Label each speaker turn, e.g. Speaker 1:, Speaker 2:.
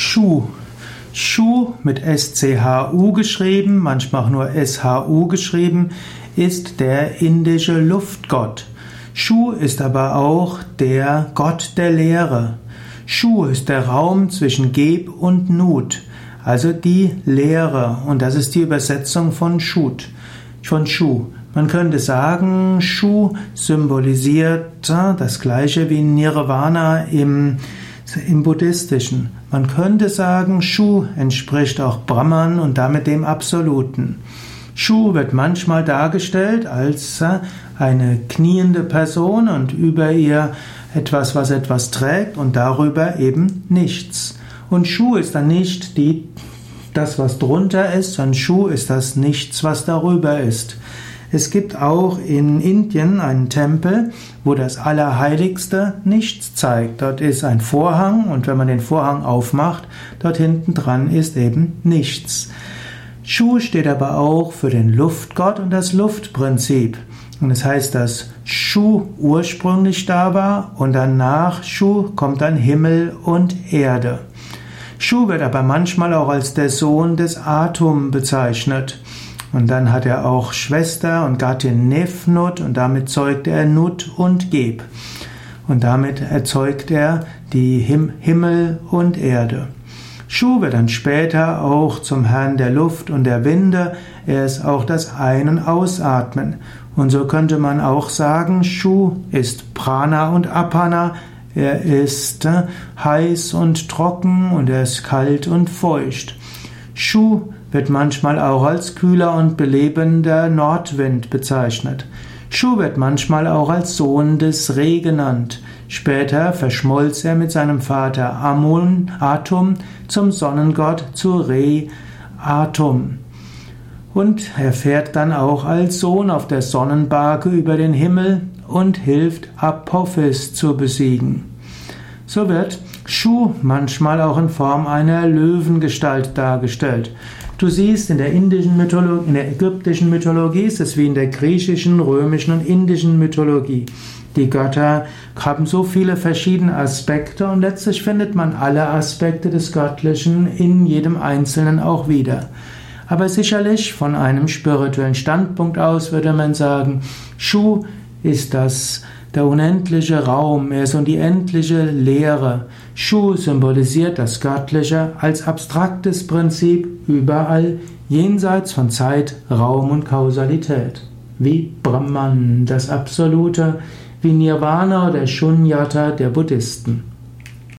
Speaker 1: Shu. Shu mit S-C-H-U geschrieben, manchmal auch nur S-H-U geschrieben, ist der indische Luftgott. Shu ist aber auch der Gott der Lehre. Shu ist der Raum zwischen Geb und Nut, also die Lehre, und das ist die Übersetzung von Shut, von Shu. Man könnte sagen, Shu symbolisiert das gleiche wie Nirvana im, im Buddhistischen. Man könnte sagen, Shu entspricht auch Brahman und damit dem Absoluten. Shu wird manchmal dargestellt als eine kniende Person und über ihr etwas, was etwas trägt und darüber eben nichts. Und Shu ist dann nicht die, das, was drunter ist, sondern Shu ist das Nichts, was darüber ist. Es gibt auch in Indien einen Tempel, wo das Allerheiligste nichts zeigt. Dort ist ein Vorhang und wenn man den Vorhang aufmacht, dort hinten dran ist eben nichts. Shu steht aber auch für den Luftgott und das Luftprinzip. Und es das heißt, dass Shu ursprünglich da war und danach Shu kommt dann Himmel und Erde. Shu wird aber manchmal auch als der Sohn des Atom bezeichnet. Und dann hat er auch Schwester und Gattin Nefnut und damit zeugt er Nut und Geb. Und damit erzeugt er die Him Himmel und Erde. Shu wird dann später auch zum Herrn der Luft und der Winde. Er ist auch das Ein- und Ausatmen. Und so könnte man auch sagen, Shu ist Prana und Apana. Er ist äh, heiß und trocken und er ist kalt und feucht. Shu wird manchmal auch als kühler und belebender Nordwind bezeichnet. Shu wird manchmal auch als Sohn des Re genannt. Später verschmolz er mit seinem Vater Amun, Atum zum Sonnengott zu Re, Atum. Und er fährt dann auch als Sohn auf der Sonnenbarke über den Himmel und hilft Apophis zu besiegen. So wird Shu manchmal auch in Form einer Löwengestalt dargestellt. Du siehst, in der indischen Mythologie, in der ägyptischen Mythologie ist es wie in der griechischen, römischen und indischen Mythologie. Die Götter haben so viele verschiedene Aspekte und letztlich findet man alle Aspekte des Göttlichen in jedem Einzelnen auch wieder. Aber sicherlich von einem spirituellen Standpunkt aus würde man sagen, Shu ist das der unendliche Raum, ist und die endliche Leere. Shu symbolisiert das Göttliche als abstraktes Prinzip überall jenseits von Zeit, Raum und Kausalität. Wie Brahman, das Absolute, wie Nirvana oder Shunyata der Buddhisten.